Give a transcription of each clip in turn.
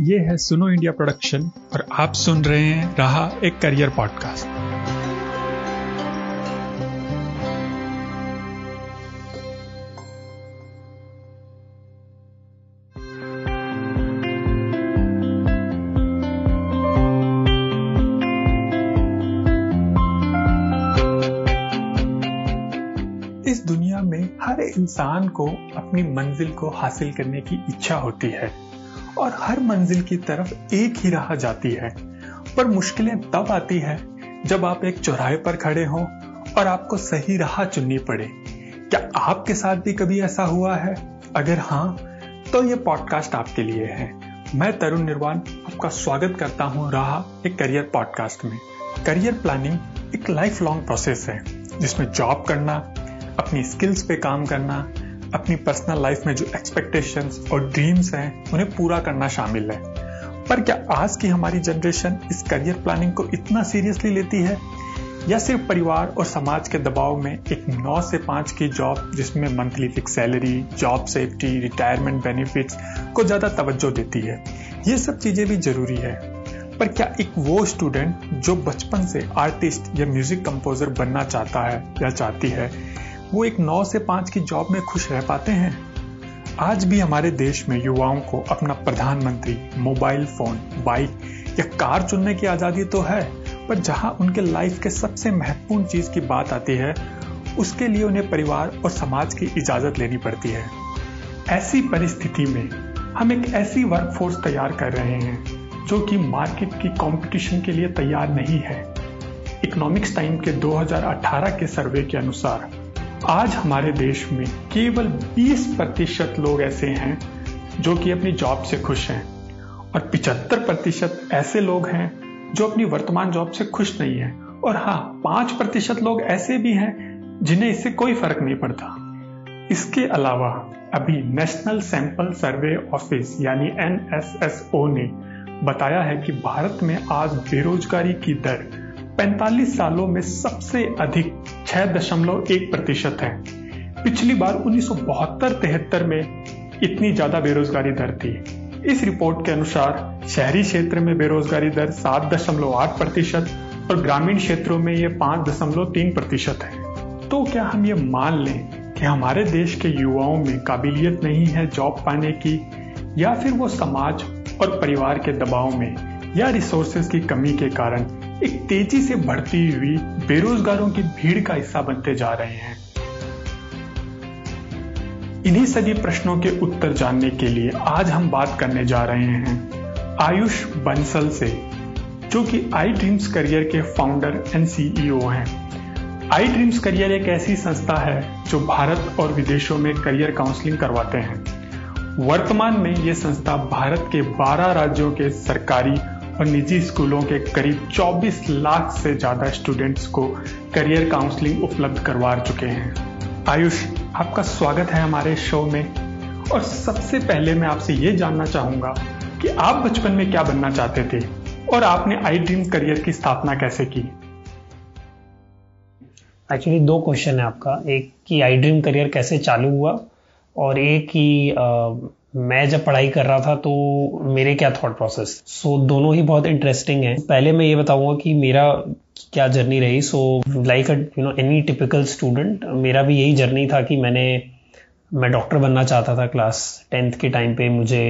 ये है सुनो इंडिया प्रोडक्शन और आप सुन रहे हैं रहा एक करियर पॉडकास्ट। इस दुनिया में हर इंसान को अपनी मंजिल को हासिल करने की इच्छा होती है। हर मंजिल की तरफ़ एक ही राह जाती है। पर मुश्किलें तब आती है जब आप एक चौराहे पर खड़े हो और आपको सही राह चुननी पड़े। क्या आपके साथ भी कभी ऐसा हुआ है? अगर हाँ तो ये पॉडकास्ट आपके लिए है। मैं तरुण निर्वाण आपका स्वागत करता हूँ राह एक करियर पॉडकास्ट में। करियर प्लानिंग एक लाइफ लॉन्ग प्रोसेस है, जिसमें जॉब करना, अपनी स्किल्स पे काम करना अपनी पर्सनल लाइफ में जो एक्सपेक्टेशंस और ड्रीम्स हैं, उन्हें पूरा करना शामिल है। पर क्या आज की हमारी जनरेशन इस करियर प्लानिंग को इतना सीरियसली लेती है? या सिर्फ़ परिवार और समाज के दबाव में एक नौ से पाँच की जॉब जिसमें monthly fix salary job safety retirement benefits को ज़्यादा तवज्जो देती है, ये सब चीज़ें भी ज़रूरी है। पर क्या एक वो स्टूडेंट जो बचपन से आर्टिस्ट या म्यूज़िक कंपोजर बनना चाहता है या चाहती है वो एक नौ से पाँच की जॉब में खुश रह पाते हैं। आज भी हमारे देश में युवाओं को अपना प्रधानमंत्री, मोबाइल फ़ोन, बाइक या कार चुनने की आज़ादी तो है, पर जहाँ उनके लाइफ के सबसे महत्वपूर्ण चीज़ की बात आती है, उसके लिए उन्हें परिवार और समाज की इजाज़त लेनी पड़ती है। ऐसी परिस्थिति में हम एक ऐसी वर्कफोर्स तैयार कर रहे हैं, जो कि मार्केट की कंपटीशन के लिए तैयार नहीं है। इकोनॉमिक्स टाइम के 2018 के सर्वे के अनुसार आज हमारे देश में केवल 20 प्रतिशत लोग ऐसे हैं जो कि अपनी जॉब से खुश हैं और 75 प्रतिशत ऐसे लोग हैं जो अपनी वर्तमान जॉब से खुश नहीं है। और हाँ पाँच प्रतिशत लोग ऐसे भी हैं जिन्हें इससे कोई फ़र्क नहीं पड़ता। इसके अलावा अभी नेशनल सैंपल सर्वे ऑफ़िस यानी एनएसएसओ ने बताया है कि भारत में आज बेरोजगारी की दर 45 सालों में सबसे अधिक 6.1 प्रतिशत है। पिछली बार उन्नीस सौ बहत्तर तिहत्तर में इतनी ज़्यादा बेरोजगारी दर थी। इस रिपोर्ट के अनुसार शहरी क्षेत्र में बेरोजगारी दर 7.8 प्रतिशत और ग्रामीण क्षेत्रों में ये 5.3 प्रतिशत है। तो क्या हम ये मान लें कि हमारे देश के युवाओं में काबिलियत नहीं है जॉब पाने की, या फिर वो समाज और परिवार के दबाव में या रिसोर्सेज की कमी के कारण एक तेज़ी से बढ़ती हुई बेरोजगारों की भीड़ का हिस्सा बनते जा रहे हैं। इन्हीं सभी प्रश्नों के उत्तर जानने के लिए आज हम बात करने जा रहे हैं आयुष बंसल से, जो कि आई ड्रीम्स करियर के फाउंडर एंड सीईओ हैं। आई ड्रीम्स करियर एक ऐसी संस्था है जो भारत और विदेशों में करियर काउंसलिंग करवाते हैं। वर्तमान में ये संस्था भारत के 12 राज्यों के सरकारी और निजी स्कूलों के करीब 24 लाख से ज़्यादा स्टूडेंट्स को करियर काउंसलिंग उपलब्ध करवा चुके हैं। आयुष, आपका स्वागत है हमारे शो में। और सबसे पहले मैं आपसे ये जानना चाहूँगा कि आप बचपन में क्या बनना चाहते थे और आपने आई ड्रीम करियर की स्थापना कैसे की? एक्चुअली दो क्वेश्चन है आपका। एक कि आई ड्रीम करियर कैसे चालू हुआ और एक कि मैं जब पढ़ाई कर रहा था तो मेरे क्या थॉट प्रोसेस सो दोनों ही बहुत इंटरेस्टिंग है। पहले मैं ये बताऊँगा कि मेरा क्या जर्नी रही। So like you know any typical student मेरा भी यही जर्नी था कि मैंने मैं डॉक्टर बनना चाहता था क्लास टेंथ के टाइम पे। मुझे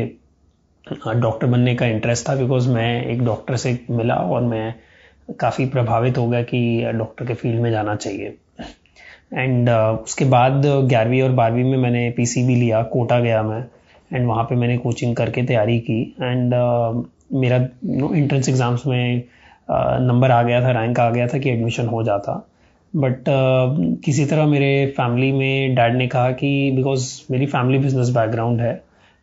डॉक्टर बनने का इंटरेस्ट था बिकॉज़ मैं एक डॉक्टर से मिला और मैं काफ़ी प्रभावित हो गया कि डॉक्टर के फ़ील्ड में जाना चाहिए। एंड uh, उसके बाद ग्यारहवीं और बारहवीं में मैंने पीसीबी लिया कोटा गया मैं। एंड वहाँ पे मैंने कोचिंग करके तैयारी की. एंड uh, मेरा नो एंट्रेंस एग्ज़ाम्स में नंबर uh, आ गया था रैंक आ गया था कि एडमिशन हो जाता. बट uh, किसी तरह मेरे फैमिली में डैड ने कहा कि बिकॉज़ मेरी फैमिली बिज़नेस बैकग्राउंड है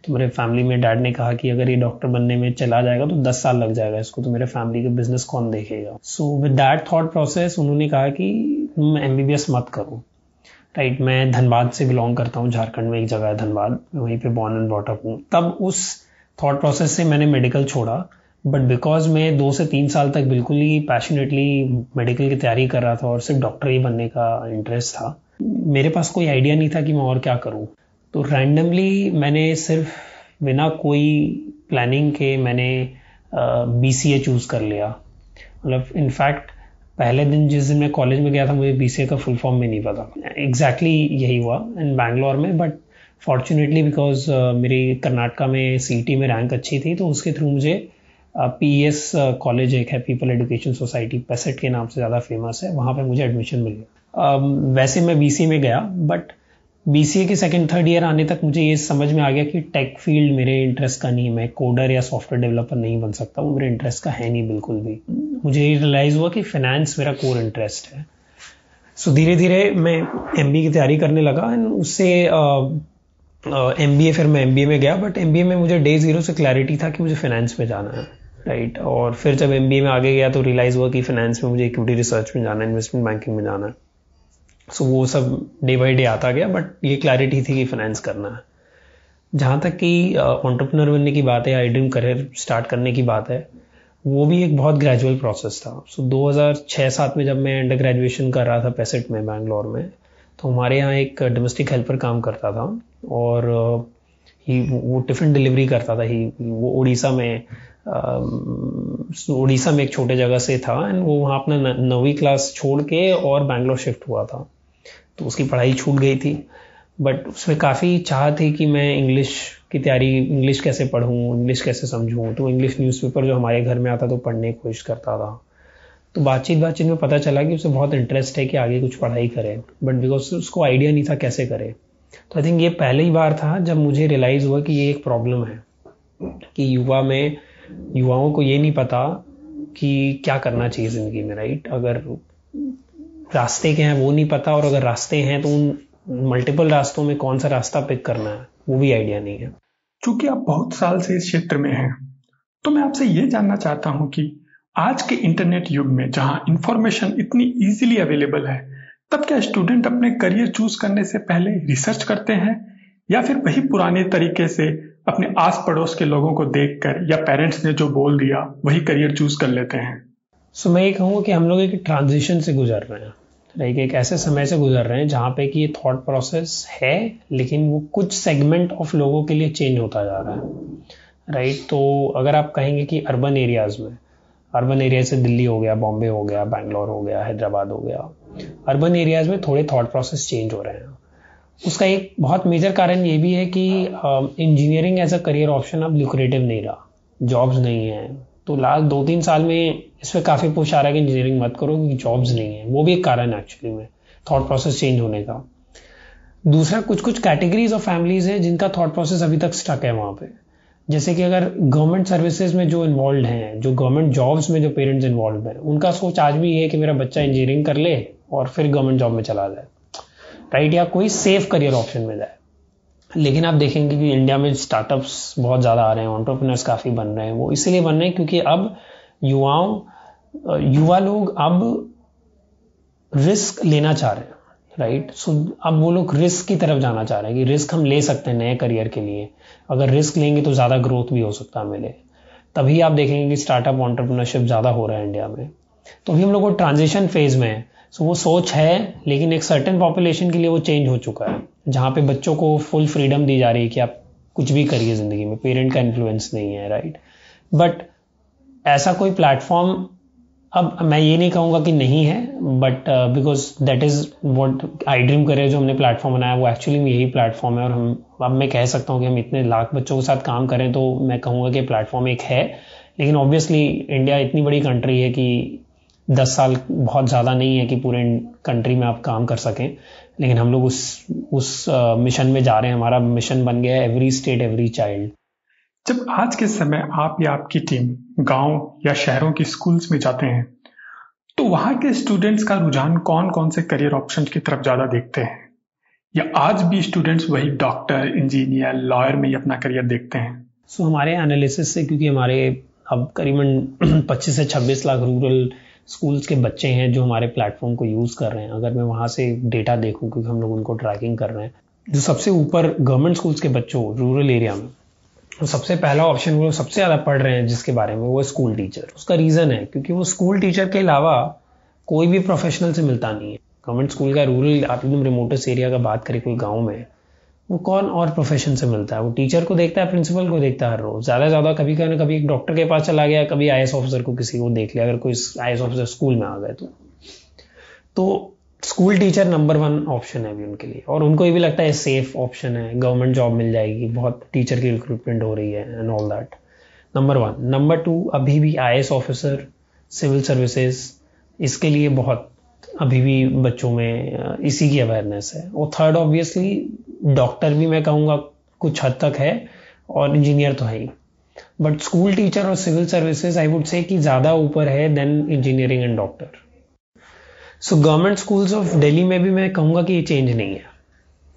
तो मेरे फैमिली में डैड ने कहा कि अगर ये डॉक्टर बनने में चला जाएगा तो दस साल लग जाएगा इसको तो मेरे फैमिली के बिज़नेस कौन देखेगा? So with that thought process उन्होंने कहा कि तुम एम मत करो. राइट मैं धनबाद से बिलोंग करता हूँ, झारखंड में एक जगह है धनबाद, वहीं पे बॉर्न एंड ब्रॉटअप हूँ। तब उस थॉट प्रोसेस से मैंने मेडिकल छोड़ा बट बिकॉज़ मैं दो से तीन साल तक बिल्कुल ही पैशनेटली मेडिकल की तैयारी कर रहा था और सिर्फ़ डॉक्टर ही बनने का इंटरेस्ट था, मेरे पास कोई आइडिया नहीं था कि मैं और क्या करूँ। तो रैंडमली मैंने सिर्फ़ बिना कोई प्लानिंग के मैंने बी सी ए चूज़ कर लिया। मतलब इनफैक्ट पहले दिन जिस दिन मैं कॉलेज में गया था, मुझे बी सी ए का फुल फॉर्म भी नहीं पता। एग्जैक्टली exactly यही हुआ इन बैंगलोर में बट फॉर्चुनेटली बिकॉज़ मेरी कर्नाटका में सी टी में रैंक अच्छी थी तो उसके थ्रू मुझे पी एस कॉलेज एक है पीपल एजुकेशन सोसाइटी पैसेट के नाम से ज़्यादा फ़ेमस है, वहाँ पर मुझे एडमिशन मिल गया। वैसे मैं बी में गया बट बीसीए के सेकेंड थर्ड ईयर आने तक मुझे ये समझ में आ गया कि टेक फ़ील्ड मेरे इंटरेस्ट का नहीं है। मैं कोडर या सॉफ्टवेयर डेवलपर नहीं बन सकता वो मेरे इंटरेस्ट का है नहीं बिल्कुल भी। मुझे ये रियलाइज़ हुआ कि फाइनेंस मेरा कोर इंटरेस्ट है। सो धीरे धीरे मैं एम की तैयारी करने लगा एंड उससे एमबीए फिर मैं एमबीए में गया। बट एमबीए में मुझे डे ज़ीरो से क्लैरिटी था कि मुझे फाइनेंस में जाना है। राइट? और फिर जब एमबीए में आगे गया तो रियलाइज़ हुआ कि फाइनेंस में मुझे इक्विटी रिसर्च में जाना है इन्वेस्टमेंट बैंकिंग में जाना है। सो वो सब डे बाई डे आता गया बट ये क्लैरिटी थी कि फाइनेंस करना है। जहाँ तक कि ऑन्टरप्रनर बनने की बात है आई ड्रीम करियर स्टार्ट करने की बात है वो भी एक बहुत ग्रेजुअल प्रोसेस था। सो so, 2006-7 में जब मैं अंडर ग्रेजुएशन कर रहा था पैसेट में बैंगलोर में तो हमारे यहाँ एक डोमेस्टिक हेल्पर काम करता था और ही वो टिफ़िन डिलीवरी करता था। ही वो उड़ीसा में उड़ीसा में एक छोटे जगह से था एंड वो वहाँ अपना नौवीं क्लास छोड़ के और बैंगलोर शिफ्ट हुआ था। तो उसकी पढ़ाई छूट गई थी। बट उसमें काफ़ी चाह थी कि मैं इंग्लिश की तैयारी इंग्लिश कैसे पढ़ूँ इंग्लिश कैसे समझूँ। तो इंग्लिश न्यूज़पेपर जो हमारे घर में आता तो पढ़ने की कोशिश करता था। तो बातचीत बातचीत में पता चला कि उसे बहुत इंटरेस्ट है कि आगे कुछ पढ़ाई करे। बट बिकॉज़ उसको आइडिया नहीं था कैसे करे। तो आई थिंक ये पहली बार था जब मुझे रियलाइज़ हुआ कि ये एक प्रॉब्लम है। कि युवा में, युवाओं को ये नहीं पता कि क्या करना चाहिए ज़िंदगी में राइट अगर रास्ते क्या हैं वो नहीं पता और अगर रास्ते हैं तो उन मल्टीपल रास्तों में कौन सा रास्ता पिक करना है वो भी आइडिया नहीं है। चूँकि आप बहुत साल से इस क्षेत्र में हैं तो मैं आपसे ये जानना चाहता हूँ कि आज के इंटरनेट युग में जहाँ इंफॉर्मेशन इतनी इजीली अवेलेबल है तब क्या स्टूडेंट अपने करियर चूज़ करने से पहले रिसर्च करते हैं या फिर वही पुराने तरीके से अपने आस पड़ोस के लोगों को देखकर या पेरेंट्स ने जो बोल दिया वही करियर चूज़ कर लेते हैं? सो so, मैं ये कहूँगा कि हम लोग एक ट्रांजिशन से गुजर रहे हैं। लाइक एक ऐसे समय से गुजर रहे हैं जहाँ पे कि ये थॉट प्रोसेस है, लेकिन वो कुछ सेगमेंट ऑफ़ लोगों के लिए चेंज होता जा रहा है राइट? तो अगर आप कहेंगे कि अर्बन एरियाज़ में अर्बन एरिया से दिल्ली हो गया, बॉम्बे हो गया, बैंगलोर हो गया, हैदराबाद हो गया अर्बन एरियाज़ में थोड़े थॉट प्रोसेस चेंज हो रहे हैं उसका एक बहुत मेजर कारण ये भी है कि engineering as a career option अब लुक्रेटिव नहीं रहा जॉब्स नहीं है तो लास्ट दो तीन साल में इस पर काफ़ी पुश आ रहा है कि इंजीनियरिंग मत करो, क्योंकि जॉब्स नहीं है। वो भी एक कारण है एक्चुअली में। थॉट प्रोसेस चेंज होने का। दूसरा कुछ कुछ कैटेगरीज ऑफ़ फैमिलीज़ हैं जिनका थॉट प्रोसेस अभी तक स्टक है वहाँ पे। जैसे कि अगर गवर्नमेंट सर्विसेज़ में जो इन्वॉल्व हैं, जो गवर्नमेंट जॉब्स में जो पेरेंट्स इन्वॉल्व हैं, उनका सोच आज भी है कि मेरा बच्चा इंजीनियरिंग कर ले और फिर गवर्नमेंट जॉब में चला जाए। राइट या कोई सेफ़ करियर ऑप्शन में जाए। लेकिन आप देखेंगे कि इंडिया में स्टार्टअप्स बहुत ज़्यादा आ रहे हैं ऑन्टरप्रनर्स काफ़ी बन रहे हैं वो इसीलिए बन रहे हैं क्योंकि अब युवाओं युवा लोग अब रिस्क लेना चाह रहे हैं राइट सो so, अब वो लोग रिस्क की तरफ़ जाना चाह रहे हैं कि रिस्क हम ले सकते हैं नए करियर के लिए। अगर रिस्क लेंगे तो ज़्यादा ग्रोथ भी हो सकता है मिले तभी आप देखेंगे कि स्टार्टअप ऑन्टरप्रनरशिप ज़्यादा हो रहा है इंडिया में। तो अभी हम लोग ट्रांजिशन फ़ेज़ में है। सो वो सोच है लेकिन एक सर्टेन पॉपुलेशन के लिए वो चेंज हो चुका है। जहाँ पे बच्चों को फुल फ्रीडम दी जा रही है कि आप कुछ भी करिए ज़िंदगी में। पेरेंट का इन्फ्लुएंस नहीं है राइट बट ऐसा कोई प्लेटफॉर्म अब मैं ये नहीं कहूँगा कि नहीं है but because that is what I dream career जो हमने प्लेटफॉर्म बनाया, वो एक्चुअली में यही प्लेटफॉर्म है और हम, अब मैं कह सकता हूँ कि हम इतने लाख बच्चों के साथ काम करें तो मैं कहूँगा कि प्लेटफॉर्म एक है। लेकिन ऑब्वियसली इंडिया इतनी बड़ी कंट्री है कि दस साल बहुत ज़्यादा नहीं है कि पूरे कंट्री में आप काम कर सकें। लेकिन हम लोग उस उस मिशन में जा रहे हैं। हमारा मिशन बन गया है एवरी स्टेट एवरी चाइल्ड जब आज के समय आप या आपकी टीम गाँव या शहरों की स्कूल्स में जाते हैं तो वहाँ के स्टूडेंट्स का रुझान कौन कौन से करियर ऑप्शन की तरफ़ ज़्यादा देखते हैं? या आज भी स्टूडेंट्स वही डॉक्टर इंजीनियर लॉयर में ही अपना करियर देखते हैं? सो so, हमारे एनालिसिस से क्योंकि हमारे अब करीबन 25 से 26 लाख रूरल स्कूल्स के बच्चे हैं जो हमारे प्लेटफॉर्म को यूज़ कर रहे हैं। अगर मैं वहाँ से डेटा देखूँ, क्योंकि हम लोग उनको ट्रैकिंग कर रहे हैं। जो सबसे ऊपर गवर्नमेंट स्कूल्स के बच्चों, रूरल एरिया में तो सबसे पहला ऑप्शन, वो सबसे ज़्यादा पढ़ रहे हैं जिसके बारे में, वो स्कूल टीचर। उसका रीज़न है, क्योंकि वो स्कूल टीचर के अलावा कोई भी प्रोफेशनल से मिलता नहीं है। गवर्नमेंट स्कूल का रूरल, आप एकदम रिमोटेस्ट एरिया का बात करें, कोई गाँव में वो कौन और प्रोफेशन से मिलता है? वो टीचर को देखता है प्रिंसिपल को देखता है हर रोज। ज़्यादा से ज़्यादा कभी कभी कभी एक डॉक्टर के पास चला गया, कभी आईएस ऑफिसर को किसी को देख लिया, अगर कोई आई ऑफिसर स्कूल में आ गए तो। तो school teacher number one option है अभी उनके लिए। और उनको ये भी लगता है सेफ़ ऑप्शन है गवर्नमेंट जॉब मिल जाएगी, बहुत टीचर की रिक्रूटमेंट हो रही है and all that number one number two अभी भी आई ऑफिसर सिविल सर्विसेज़ इसके लिए बहुत अभी भी बच्चों में इसी की अवेयरनेस है। और थर्ड ऑब्वियसली डॉक्टर भी मैं कहूँगा कुछ हद तक है और इंजीनियर तो है ही। बट स्कूल टीचर और civil services I would say कि ज़्यादा ऊपर है then engineering and doctor so government schools of Delhi में भी मैं कहूँगा कि ये चेंज नहीं है।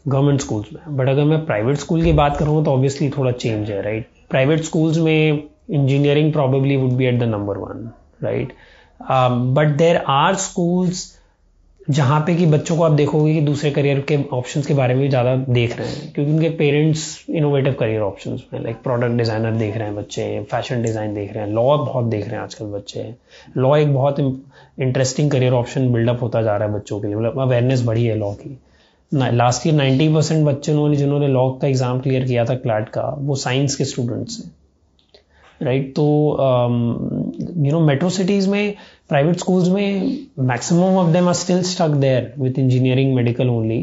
गवर्नमेंट स्कूल्स में। बट अगर मैं प्राइवेट स्कूल की बात करूँ तो ऑब्वियसली थोड़ा चेंज है राइट प्राइवेट स्कूल्स में engineering probably would be at the number one right but there are schools जहाँ पे कि बच्चों को आप देखोगे कि दूसरे करियर के ऑप्शन के बारे में ज़्यादा देख रहे हैं। क्योंकि उनके पेरेंट्स इनोवेटिव करियर ऑप्शन में लाइक प्रोडक्ट डिज़ाइनर देख रहे हैं बच्चे फ़ैशन डिज़ाइन देख रहे हैं लॉ बहुत देख रहे हैं आजकल बच्चे। लॉ एक बहुत इंटरेस्टिंग करियर ऑप्शन बिल्डअप होता जा रहा है बच्चों के लिए। मतलब अवेयरनेस बढ़ी है लॉ की। लास्ट ईयर नाइन्टी परसेंट बच्चों ने जिन्होंने लॉ का एग्ज़ाम क्लियर किया था क्लैट का, वो साइंस के स्टूडेंट्स हैं। राइट तो यू नो मेट्रो सिटीज़ में प्राइवेट स्कूल्स में maximum of them are still stuck there with engineering medical only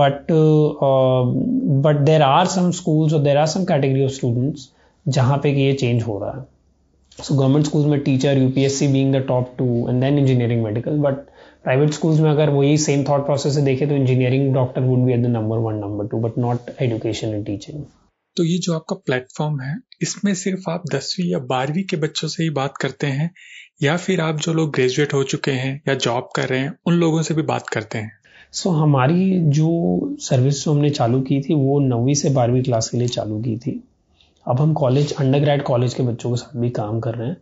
but but there are some schools और there are some category of students जहाँ पे कि ये change हो रहा है। सो गवर्नमेंट स्कूल्स में teacher UPSC being the top two and then engineering medical but private schools में अगर वही सेम थॉट प्रोसेस से देखें तो engineering doctor would be at the number one number two but not education and teaching तो ये जो आपका प्लेटफॉर्म है इसमें सिर्फ़ आप दसवीं या बारहवीं के बच्चों से ही बात करते हैं या फिर आप जो लोग ग्रेजुएट हो चुके हैं या जॉब कर रहे हैं उन लोगों से भी बात करते हैं? सो so, हमारी जो सर्विस जो हमने चालू की थी वो नौवीं से बारहवीं क्लास के लिए चालू की थी। अब हम कॉलेज अंडर कॉलेज के बच्चों के साथ भी काम कर रहे हैं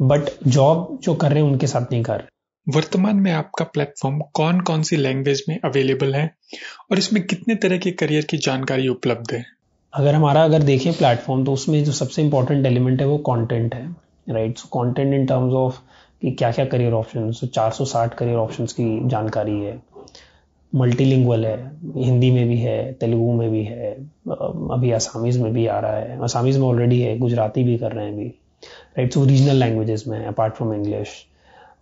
बट जॉब जो कर रहे हैं उनके साथ नहीं कर रहे। वर्तमान में आपका प्लेटफॉर्म कौन कौन सी लैंग्वेज में अवेलेबल है और इसमें कितने तरह के करियर की जानकारी उपलब्ध है? अगर हमारा अगर देखें प्लेटफॉर्म तो उसमें जो सबसे इंपॉर्टेंट एलिमेंट है वो कंटेंट है right so content in terms of कि क्या क्या career option so 460 career option की जानकारी है। मल्टीलिंगुअल है, हिंदी में भी है, तेलुगु में भी है अभी आसामीज में भी आ रहा है। आसामीज में ऑलरेडी है, गुजराती भी कर रहे हैं अभी राइट सो रीजनल लैंग्वेजेस में अपार्ट फ्रॉम इंग्लिश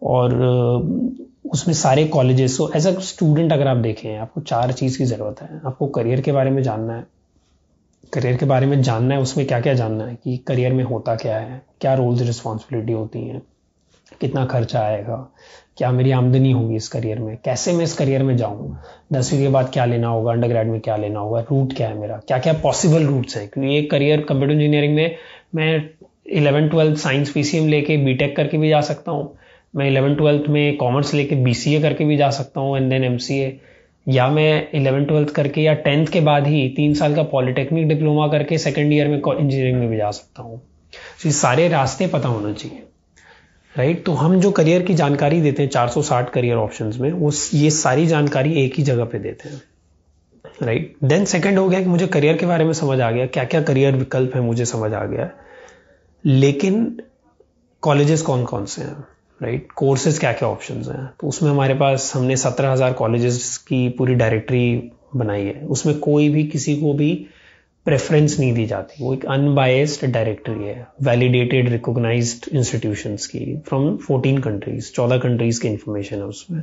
और उसमें सारे colleges so as a student अगर आप देखें, आपको चार चीज़ की ज़रूरत है। आपको करियर के बारे में जानना है करियर के बारे में जानना है, उसमें क्या क्या जानना है कि करियर में होता क्या है, क्या रोल्स रिस्पॉन्सिबिलिटी होती हैं, कितना खर्चा आएगा, क्या मेरी आमदनी होगी इस करियर में, कैसे मैं इस करियर में जाऊँ, दसवीं के बाद क्या लेना होगा अंडर ग्रेड में क्या लेना होगा रूट क्या है मेरा क्या क्या पॉसिबल रूट्स हैं, क्योंकि ये करियर कंप्यूटर इंजीनियरिंग में मैं इलेवन ट्वेल्थ साइंस पीसीएम लेके बी करके भी जा सकता हूँ, मैं इलेवन ट्वेल्थ में कॉमर्स लेके बीसीए करके भी जा सकता हूँ एंड देन एमसीए या मैं इलेवन ट्वेल्थ करके या टेंथ के बाद ही तीन साल का पॉलिटेक्निक डिप्लोमा करके सेकेंड ईयर में इंजीनियरिंग में भी जा सकता हूँ। तो ये सारे रास्ते पता होना चाहिए राइट तो हम जो करियर की जानकारी देते हैं 460 करियर ऑप्शंस में, वो ये सारी जानकारी एक ही जगह पे देते हैं राइट देन सेकंड हो गया कि मुझे करियर के बारे में समझ आ गया क्या क्या करियर विकल्प है, मुझे समझ आ गया। लेकिन कॉलेजेस कौन कौन से हैं? राइट कोर्सेज क्या क्या ऑप्शन हैं? तो उसमें हमारे पास हमने सत्रह हज़ार कॉलेजेस की पूरी डायरेक्टरी बनाई है। उसमें कोई भी किसी को भी प्रेफरेंस नहीं दी जाती। वो एक अनबायस्ड डायरेक्टरी है वैलिडेटेड रिकोगनाइज इंस्टीट्यूशंस की फ्रॉम 14 कंट्रीज़ 14 कंट्रीज़ की इंफॉर्मेशन है उसमें।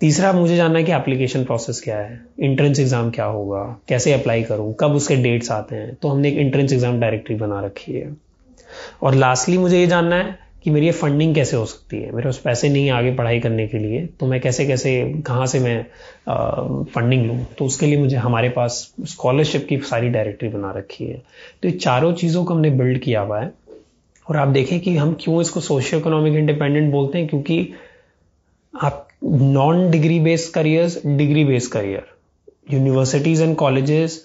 तीसरा, मुझे जानना है कि एप्लीकेशन प्रोसेस क्या है? इंट्रेंस एग्ज़ाम क्या होगा? कैसे अप्लाई करूँ? कब उसके डेट्स आते हैं? तो हमने एक इंट्रेंस एग्ज़ाम डायरेक्टरी बना रखी है। और लास्टली मुझे ये जानना है कि मेरी ये फंडिंग कैसे हो सकती है? मेरे पास पैसे नहीं आगे पढ़ाई करने के लिए तो मैं कैसे कैसे, कहाँ से मैं फंडिंग लूँ? तो उसके लिए मुझे हमारे पास स्कॉलरशिप की सारी डायरेक्टरी बना रखी है। तो ये चारों चीज़ों को हमने बिल्ड किया हुआ है। और आप देखें कि हम क्यों इसको सोशियो इकोनॉमिक इंडिपेंडेंट बोलते हैं? क्योंकि आप non degree based careers degree based career universities and colleges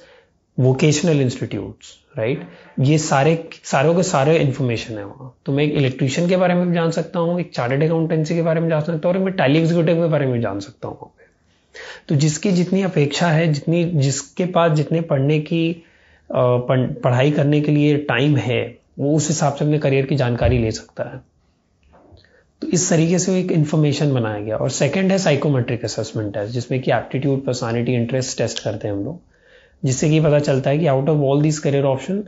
vocational institutes right ये सारे, सारों के सारे इन्फॉर्मेशन है वहाँ। तो मैं एक इलेक्ट्रीशियन के बारे में भी जान सकता हूँ, एक चार्टेड अकाउंटेंसी के बारे में जान सकता हूँ, और मैं टैली एग्जीक्यूटिव के बारे में जान सकता हूँ पे। तो जिसकी जितनी अपेक्षा है, जितनी, जिसके पास जितने पढ़ने की पढ़ाई करने के लिए टाइम है, वो उस हिसाब से अपने करियर की जानकारी ले सकता है। तो इस तरीके से एक इन्फॉर्मेशन बनाया गया। और सेकंड है साइकोमेट्रिक असेसमेंट टेस्ट जिसमें कि एप्टीट्यूड पर्सनालिटी इंटरेस्ट टेस्ट करते हैं हम लोग। जिससे कि पता चलता है कि out of all this career option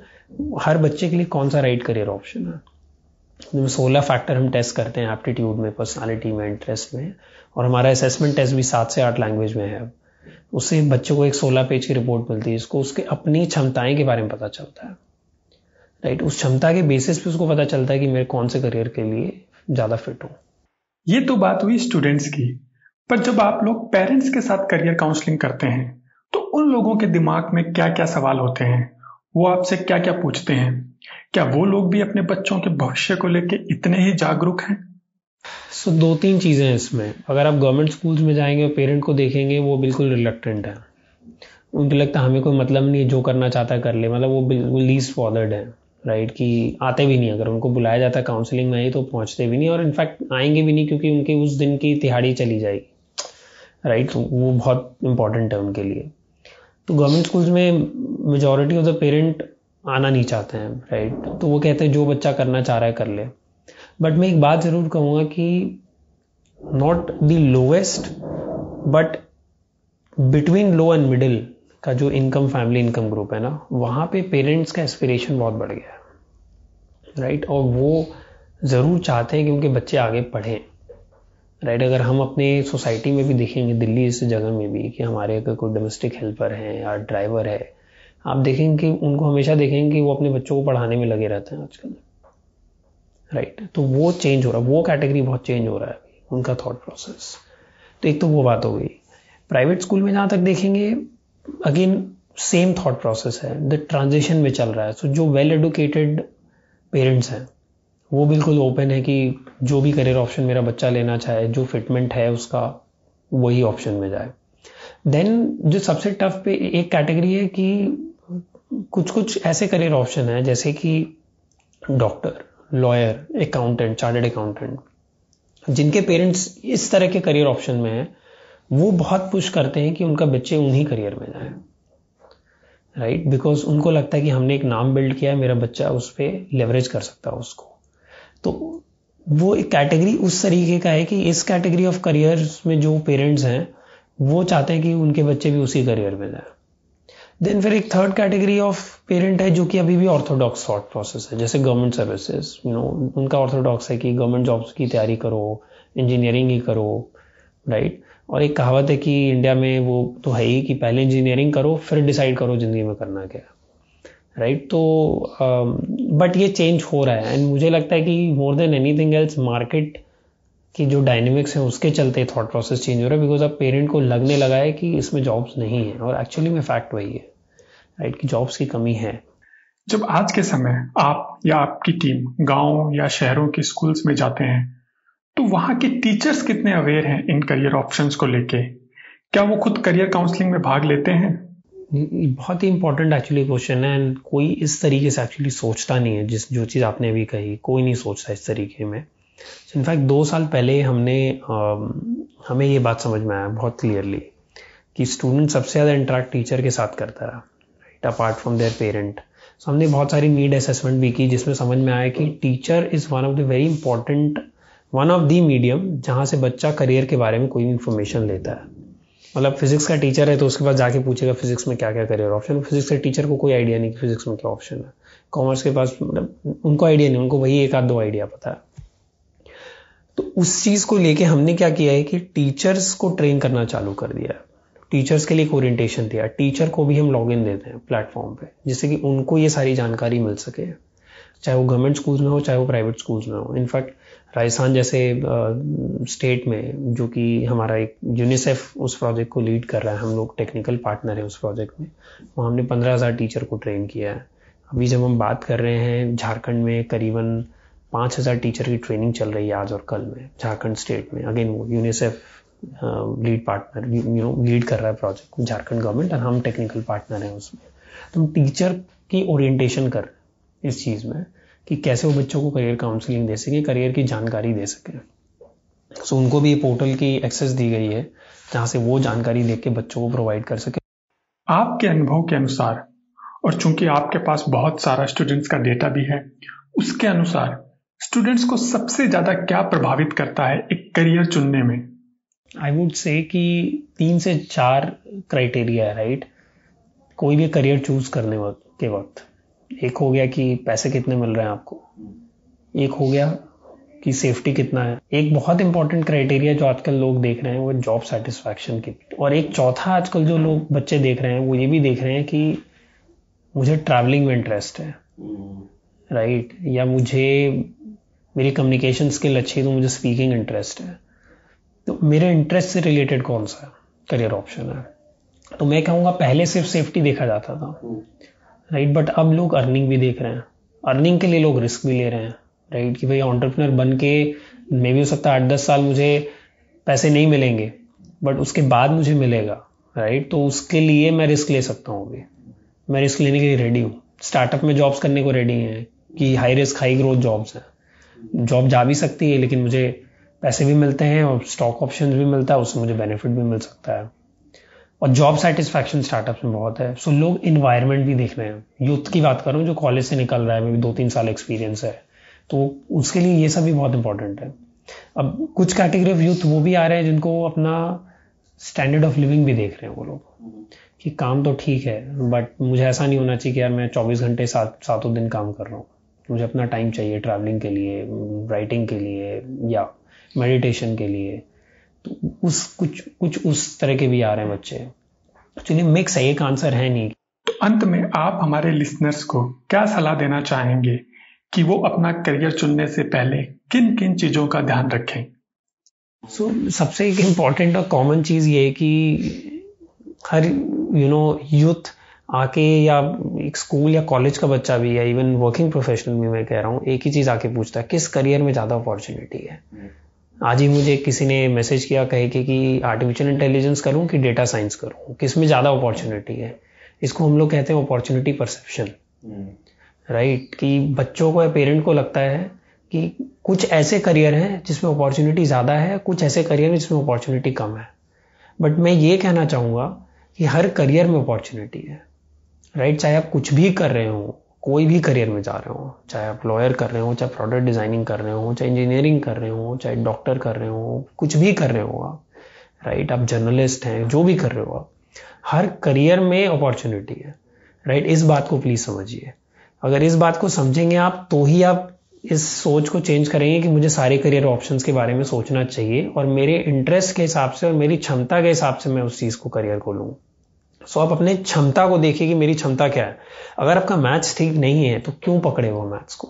हर बच्चे के लिए कौन सा राइट करियर ऑप्शन है? सोलह फैक्टर हम टेस्ट करते हैं एप्टीट्यूड में पर्सनालिटी में इंटरेस्ट में, और हमारा असेसमेंट टेस्ट भी सात से आठ लैंग्वेज में है उससे बच्चे को एक सोलह पेज की रिपोर्ट मिलती है, इसको उसके अपनी क्षमताएँ के बारे में पता चलता है। राइट उस क्षमता के बेसिस पे उसको पता चलता है कि मेरे कौन से करियर के लिए ज़्यादा फिट हूँ। ये तो बात हुई स्टूडेंट्स की, पर जब आप लोग पेरेंट्स के साथ करियर काउंसलिंग करते हैं तो उन लोगों के दिमाग में क्या क्या सवाल होते हैं? वो आपसे क्या क्या पूछते हैं? क्या वो लोग भी अपने बच्चों के भविष्य को लेकर इतने ही जागरूक हैं? सो दो तीन चीज़ें हैं इसमें। अगर आप गवर्नमेंट स्कूल्स में जाएँगे और पेरेंट को देखेंगे, वो बिल्कुल रिलेक्टेंट है। उनको लगता है, हमें कोई मतलब नहीं है, जो करना चाहता है कर ले। मतलब वो बिल्कुल लीस्ट फॉदर्ड है राइट कि आते भी नहीं। अगर उनको बुलाया जाता है काउंसलिंग में ही तो पहुँचते भी नहीं और इनफैक्ट आएँगे भी नहीं क्योंकि उनकी उस दिन की तिहाड़ी चली जाएगी राइट तो वो बहुत इंपॉर्टेंट है उनके लिए। तो गवर्नमेंट स्कूल्स में मेजोरिटी ऑफ़ द पेरेंट आना नहीं चाहते हैं राइट तो वो कहते हैं, जो बच्चा करना चाह रहा है, कर ले. बट मैं एक बात ज़रूर कहूँगा कि not the lowest but between low and middle का जो इनकम फैमिली इनकम ग्रुप है ना, वहाँ पे पेरेंट्स का एस्पिरेशन बहुत बढ़ गया है राइट और वो ज़रूर चाहते हैं कि उनके बच्चे आगे पढ़ें। राइट अगर हम अपने सोसाइटी में भी देखेंगे दिल्ली इस जगह में भी कि हमारे अगर कोई डोमेस्टिक हेल्पर हैं या ड्राइवर है आप देखेंगे कि उनको हमेशा देखेंगे कि वो अपने बच्चों को पढ़ाने में लगे रहते हैं आजकल। राइट तो वो चेंज हो रहा है वो कैटेगरी बहुत चेंज हो रहा है उनका थॉट प्रोसेस तो एक तो वो बात हो गई। प्राइवेट स्कूल में जहाँ तक देखेंगे अगेन सेम थॉट प्रोसेस है द ट्रांजिशन में चल रहा है। सो so, जो वेल एडुकेटेड पेरेंट्स हैं वो बिल्कुल ओपन है कि जो भी करियर ऑप्शन मेरा बच्चा लेना चाहे, जो फिटमेंट है उसका, वही ऑप्शन में जाए। देन जो सबसे टफ पे एक कैटेगरी है कि कुछ कुछ ऐसे करियर ऑप्शन है, जैसे कि doctor lawyer accountant chartered accountant जिनके पेरेंट्स इस तरह के करियर ऑप्शन में हैं, वो बहुत पुश करते हैं कि उनका बच्चे उन्हीं करियर में जाए। राइट बिकॉज़ उनको लगता है कि हमने एक नाम बिल्ड किया है, मेरा बच्चा उस पर लेवरेज कर सकता है उसको। तो वो एक कैटेगरी उस तरीके का है कि इस कैटेगरी ऑफ़ करियर्स में जो पेरेंट्स हैं, वो चाहते हैं कि उनके बच्चे भी उसी करियर में जाए। देन फिर एक थर्ड कैटेगरी ऑफ़ पेरेंट है जो कि अभी भी ऑर्थोडॉक्स थॉट प्रोसेस है, जैसे गवर्नमेंट सर्विसेज़ यू नो उनका ऑर्थोडॉक्स है कि गवर्नमेंट जॉब्स की तैयारी करो इंजीनियरिंग ही करो राइट और एक कहावत है कि इंडिया में वो तो है ही कि पहले इंजीनियरिंग करो, फिर डिसाइड करो ज़िंदगी में करना क्या राइट तो बट um, ये चेंज हो रहा है एंड मुझे लगता है कि more than anything else market की जो डायनेमिक्स है उसके चलते थॉट प्रोसेस चेंज हो रहा है बिकॉज़ अब पेरेंट को लगने लगा है कि इसमें जॉब्स नहीं है और एक्चुअली में फैक्ट वही है राइट कि जॉब्स की कमी है। जब आज के समय आप या आपकी टीम गाँव या शहरों के स्कूल्स में जाते हैं तो वहाँ के टीचर्स कितने अवेयर हैं इन करियर ऑप्शंस को लेके? क्या वो खुद करियर काउंसलिंग में भाग लेते हैं? बहुत ही इंपॉर्टेंट एक्चुअली क्वेश्चन है एंड कोई इस तरीके से एक्चुअली सोचता नहीं है, जिस, जो चीज़ आपने अभी कही, कोई नहीं सोचता इस तरीके में। इनफैक्ट दो साल पहले हमने हमें ये बात समझ में आया बहुत क्लियरली कि स्टूडेंट सबसे ज़्यादा इंटरेक्ट टीचर के साथ करता रहा right apart from their parent so हमने बहुत सारी नीड असेसमेंट भी की, जिसमें समझ में आया कि teacher is one of the very important one of the medium जहाँ से बच्चा करियर के बारे में कोई इन्फॉर्मेशन लेता है। मतलब फिजिक्स का टीचर है तो उसके पास जाके पूछेगा फिजिक्स में क्या क्या करियर ऑप्शन फिजिक्स के टीचर को कोई आइडिया नहीं कि फिजिक्स में क्या ऑप्शन है। कॉमर्स के पास मतलब उनको आइडिया नहीं, उनको वही एक आध दो आइडिया पता है। तो उस चीज़ को लेके हमने क्या किया है कि टीचर्स को ट्रेन करना चालू कर दिया है। टीचर्स के लिए एक ओरिएंटेशन दिया टीचर को भी हम लॉग इन देते हैं प्लेटफॉर्म पे, जिससे कि उनको ये सारी जानकारी मिल सके। चाहे वो गवर्नमेंट स्कूल्स में हो, चाहे वो प्राइवेट स्कूल्स में हो। इनफैक्ट राजस्थान जैसे स्टेट में, जो कि हमारा एक यूनिसेफ उस प्रोजेक्ट को लीड कर रहा है, हम लोग टेक्निकल पार्टनर हैं उस प्रोजेक्ट में। वहाँ हमने पंद्रह हज़ार टीचर को ट्रेन किया है। अभी जब हम बात कर रहे हैं, झारखंड में करीबन पाँच हज़ार टीचर की ट्रेनिंग चल रही है आज और कल में, झारखंड स्टेट में। अगेन वो UNICEF lead partner you know lead कर रहा है प्रोजेक्ट झारखंड गवर्नमेंट और हम टेक्निकल पार्टनर हैं उसमें। तो हम टीचर की ओरिएंटेशन कर इस चीज़ में। कि कैसे वो बच्चों को करियर काउंसलिंग दे सके करियर की जानकारी दे सके। सो so, उनको भी पोर्टल की एक्सेस दी गई है जहाँ से वो जानकारी देख के बच्चों को प्रोवाइड कर सके। आपके अनुभव के अनुसार और चूँकि आपके पास बहुत सारा स्टूडेंट्स का डेटा भी है उसके अनुसार स्टूडेंट्स को सबसे ज़्यादा क्या प्रभावित करता है एक करियर चुनने में? आई वुड से कि तीन से चार क्राइटेरिया है राइट कोई भी करियर चूज़ करने वक्त के वक्त। एक हो गया कि पैसे कितने मिल रहे हैं आपको। एक हो गया कि सेफ्टी कितना है। एक बहुत इंपॉर्टेंट क्राइटेरिया जो आजकल लोग देख रहे हैं, वो जॉब सेटिस्फैक्शन की और एक चौथा आजकल जो लोग बच्चे देख रहे हैं, वो ये भी देख रहे हैं कि मुझे ट्रैवलिंग में इंटरेस्ट है। Right right? या मुझे मेरी कम्युनिकेशन स्किल अच्छी तो मुझे स्पीकिंग इंटरेस्ट है। तो मेरे इंटरेस्ट से रिलेटेड कौन सा करियर ऑप्शन है? तो मैं कहूँगा, पहले सिर्फ़ सेफ्टी देखा जाता था। राइट बट अब लोग अर्निंग भी देख रहे हैं। अर्निंग के लिए लोग रिस्क भी ले रहे हैं। राइट कि भाई ऑन्टरप्रनर बन के मे भी हो सकता है आठ दस साल मुझे पैसे नहीं मिलेंगे बट उसके बाद मुझे मिलेगा। राइट तो उसके लिए मैं रिस्क ले सकता हूँ अभी। मैं रिस्क लेने के लिए रेडी हूँ। स्टार्टअप में जॉब्स करने को रेडी हैं कि high risk high growth jobs हैं। जॉब जा भी सकती है, लेकिन मुझे पैसे भी मिलते हैं और स्टॉक ऑप्शन भी मिलता है, उससे मुझे बेनिफिट भी मिल सकता है। और जॉब सेटिस्फैक्शन स्टार्टअप में बहुत है। सो लोग इन्वायरमेंट भी देख रहे हैं। यूथ की बात करूँ, जो कॉलेज से निकल रहा है मे भी दो तीन साल एक्सपीरियंस है तो उसके लिए ये सब भी बहुत इंपॉर्टेंट है। अब कुछ कैटेगरी ऑफ़ यूथ वो भी आ रहे हैं, जिनको अपना स्टैंडर्ड ऑफ़ लिविंग भी देख रहे हैं वो लोग, कि काम तो ठीक है बट मुझे ऐसा नहीं होना चाहिए कि यार मैं 24 घंटे सात, सातों दिन काम कर रहा हूँ। मुझे अपना टाइम चाहिए ट्रैवलिंग के लिए राइटिंग के लिए, या मेडिटेशन के लिए। तो उस कुछ कुछ उस तरह के भी आ रहे हैं बच्चे। एक्चुअली मिक्स है एक आंसर है नहीं। तो अंत में आप हमारे लिसनर्स को क्या सलाह देना चाहेंगे कि वो अपना करियर चुनने से पहले किन किन चीज़ों का ध्यान रखें? सो so, सबसे एक इंपॉर्टेंट और कॉमन चीज़ ये है कि हर यू नो यूथ आके या एक स्कूल या कॉलेज का बच्चा भी या इवन वर्किंग प्रोफेशनल भी मैं कह रहा हूँ एक ही चीज़ आके पूछता है किस करियर में ज़्यादा अपॉर्चुनिटी है? आज ही मुझे किसी ने मैसेज किया कहे कि, कि आर्टिफिशियल इंटेलिजेंस करूँ कि डेटा साइंस करूँ? किसमें ज़्यादा अपॉर्चुनिटी है? इसको हम लोग कहते हैं अपॉर्चुनिटी परसेप्शन राइट कि बच्चों को या पेरेंट को लगता है कि कुछ ऐसे करियर हैं जिसमें अपॉर्चुनिटी ज़्यादा है कुछ ऐसे करियर हैं जिसमें अपॉर्चुनिटी कम है. बट मैं ये कहना चाहूँगा कि हर करियर में अपॉर्चुनिटी है. राइट चाहे आप कुछ भी कर रहे हो कोई भी करियर में जा रहे हो, चाहे आप लॉयर कर रहे हो, चाहे प्रोडक्ट डिज़ाइनिंग कर रहे हो, चाहे इंजीनियरिंग कर रहे हो, चाहे डॉक्टर कर रहे हो, कुछ भी कर रहे हो आप राइट आप जर्नलिस्ट हैं, जो भी कर रहे हो आप, हर करियर में अपॉर्चुनिटी है राइट इस बात को प्लीज़ समझिए। अगर इस बात को समझेंगे आप तो ही आप इस सोच को चेंज करेंगे कि मुझे सारे करियर ऑप्शंस के बारे में सोचना चाहिए और मेरे इंटरेस्ट के हिसाब से और मेरी क्षमता के हिसाब से मैं उस चीज़ को करियर को लूँ। सो आप अपने क्षमता को देखिए कि मेरी क्षमता क्या है। अगर आपका मैथ्स ठीक नहीं है तो क्यों पकड़े वो मैथ्स को?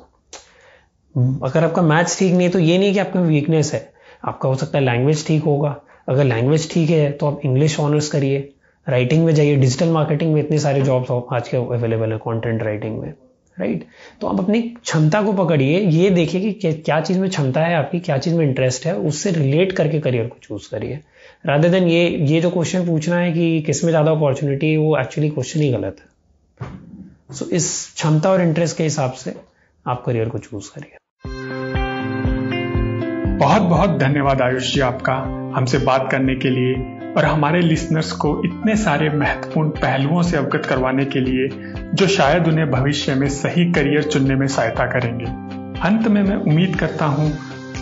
अगर आपका मैथ्स ठीक नहीं है तो ये नहीं कि आपका वीकनेस है। आपका हो सकता है लैंग्वेज ठीक होगा। अगर लैंग्वेज ठीक है तो आप इंग्लिश ऑनर्स करिए। राइटिंग में जाइए। डिजिटल मार्केटिंग में इतने सारे जॉब्स आज के अवेलेबल है कंटेंट राइटिंग में। राइट तो आप अपनी क्षमता को पकड़िए। ये देखिए कि क्या चीज़ में क्षमता है आपकी, क्या चीज़ में इंटरेस्ट है, उससे रिलेट करके करियर को चूज़ करिए। राधर देन ये ये जो क्वेश्चन पूछना है कि किसमें ज़्यादा अपॉर्चुनिटी है वो एक्चुअली क्वेश्चन ही गलत है। सो so, इस क्षमता और इंटरेस्ट के हिसाब से आप करियर को चूज़ करिए। बहुत बहुत धन्यवाद आयुष जी आपका हमसे बात करने के लिए और हमारे लिसनर्स को इतने सारे महत्वपूर्ण पहलुओं से अवगत करवाने के लिए जो शायद उन्हें भविष्य में सही करियर चुनने में सहायता करेंगे। अंत में मैं उम्मीद करता हूँ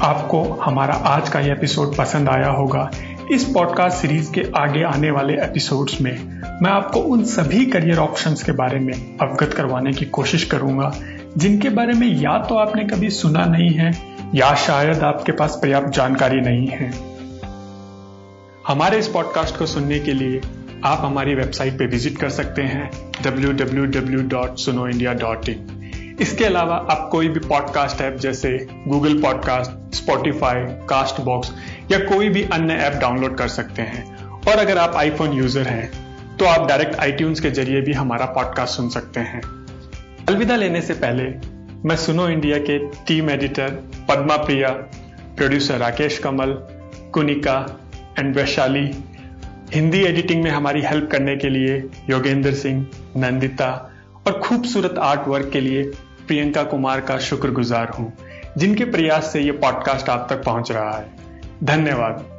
आपको हमारा आज का यह एपिसोड पसंद आया होगा। इस पॉडकास्ट सीरीज़ के आगे आने वाले एपिसोड्स में मैं आपको उन सभी करियर ऑप्शंस के बारे में अवगत करवाने की कोशिश करूँगा, जिनके बारे में या तो आपने कभी सुना नहीं है, या शायद आपके पास पर्याप्त जानकारी नहीं है। हमारे इस पॉडकास्ट को सुनने के लिए आप हमारी वेबसाइट पे विज़िट कर सकते हैं, www.sunoindia.in इसके अलावा आप कोई भी पॉडकास्ट ऐप जैसे Google podcast Spotify Castbox या कोई भी अन्य ऐप डाउनलोड कर सकते हैं। और अगर आप आईफोन यूज़र हैं तो आप डायरेक्ट आई के ज़रिए भी हमारा पॉडकास्ट सुन सकते हैं। अलविदा लेने से पहले, मैं सुनो इंडिया के team editor Padma Priya producer Rakesh Kamal Kunika and Vaishali Hindi editing में हमारी हेल्प करने के लिए योगेंद्र सिंह नंदिता और खूबसूरत आर्ट वर्क के लिए प्रियंका कुमार का शुक्रगुजार हूँ, जिनके प्रयास से ये पॉडकास्ट आप तक पहुँच रहा है। धन्यवाद।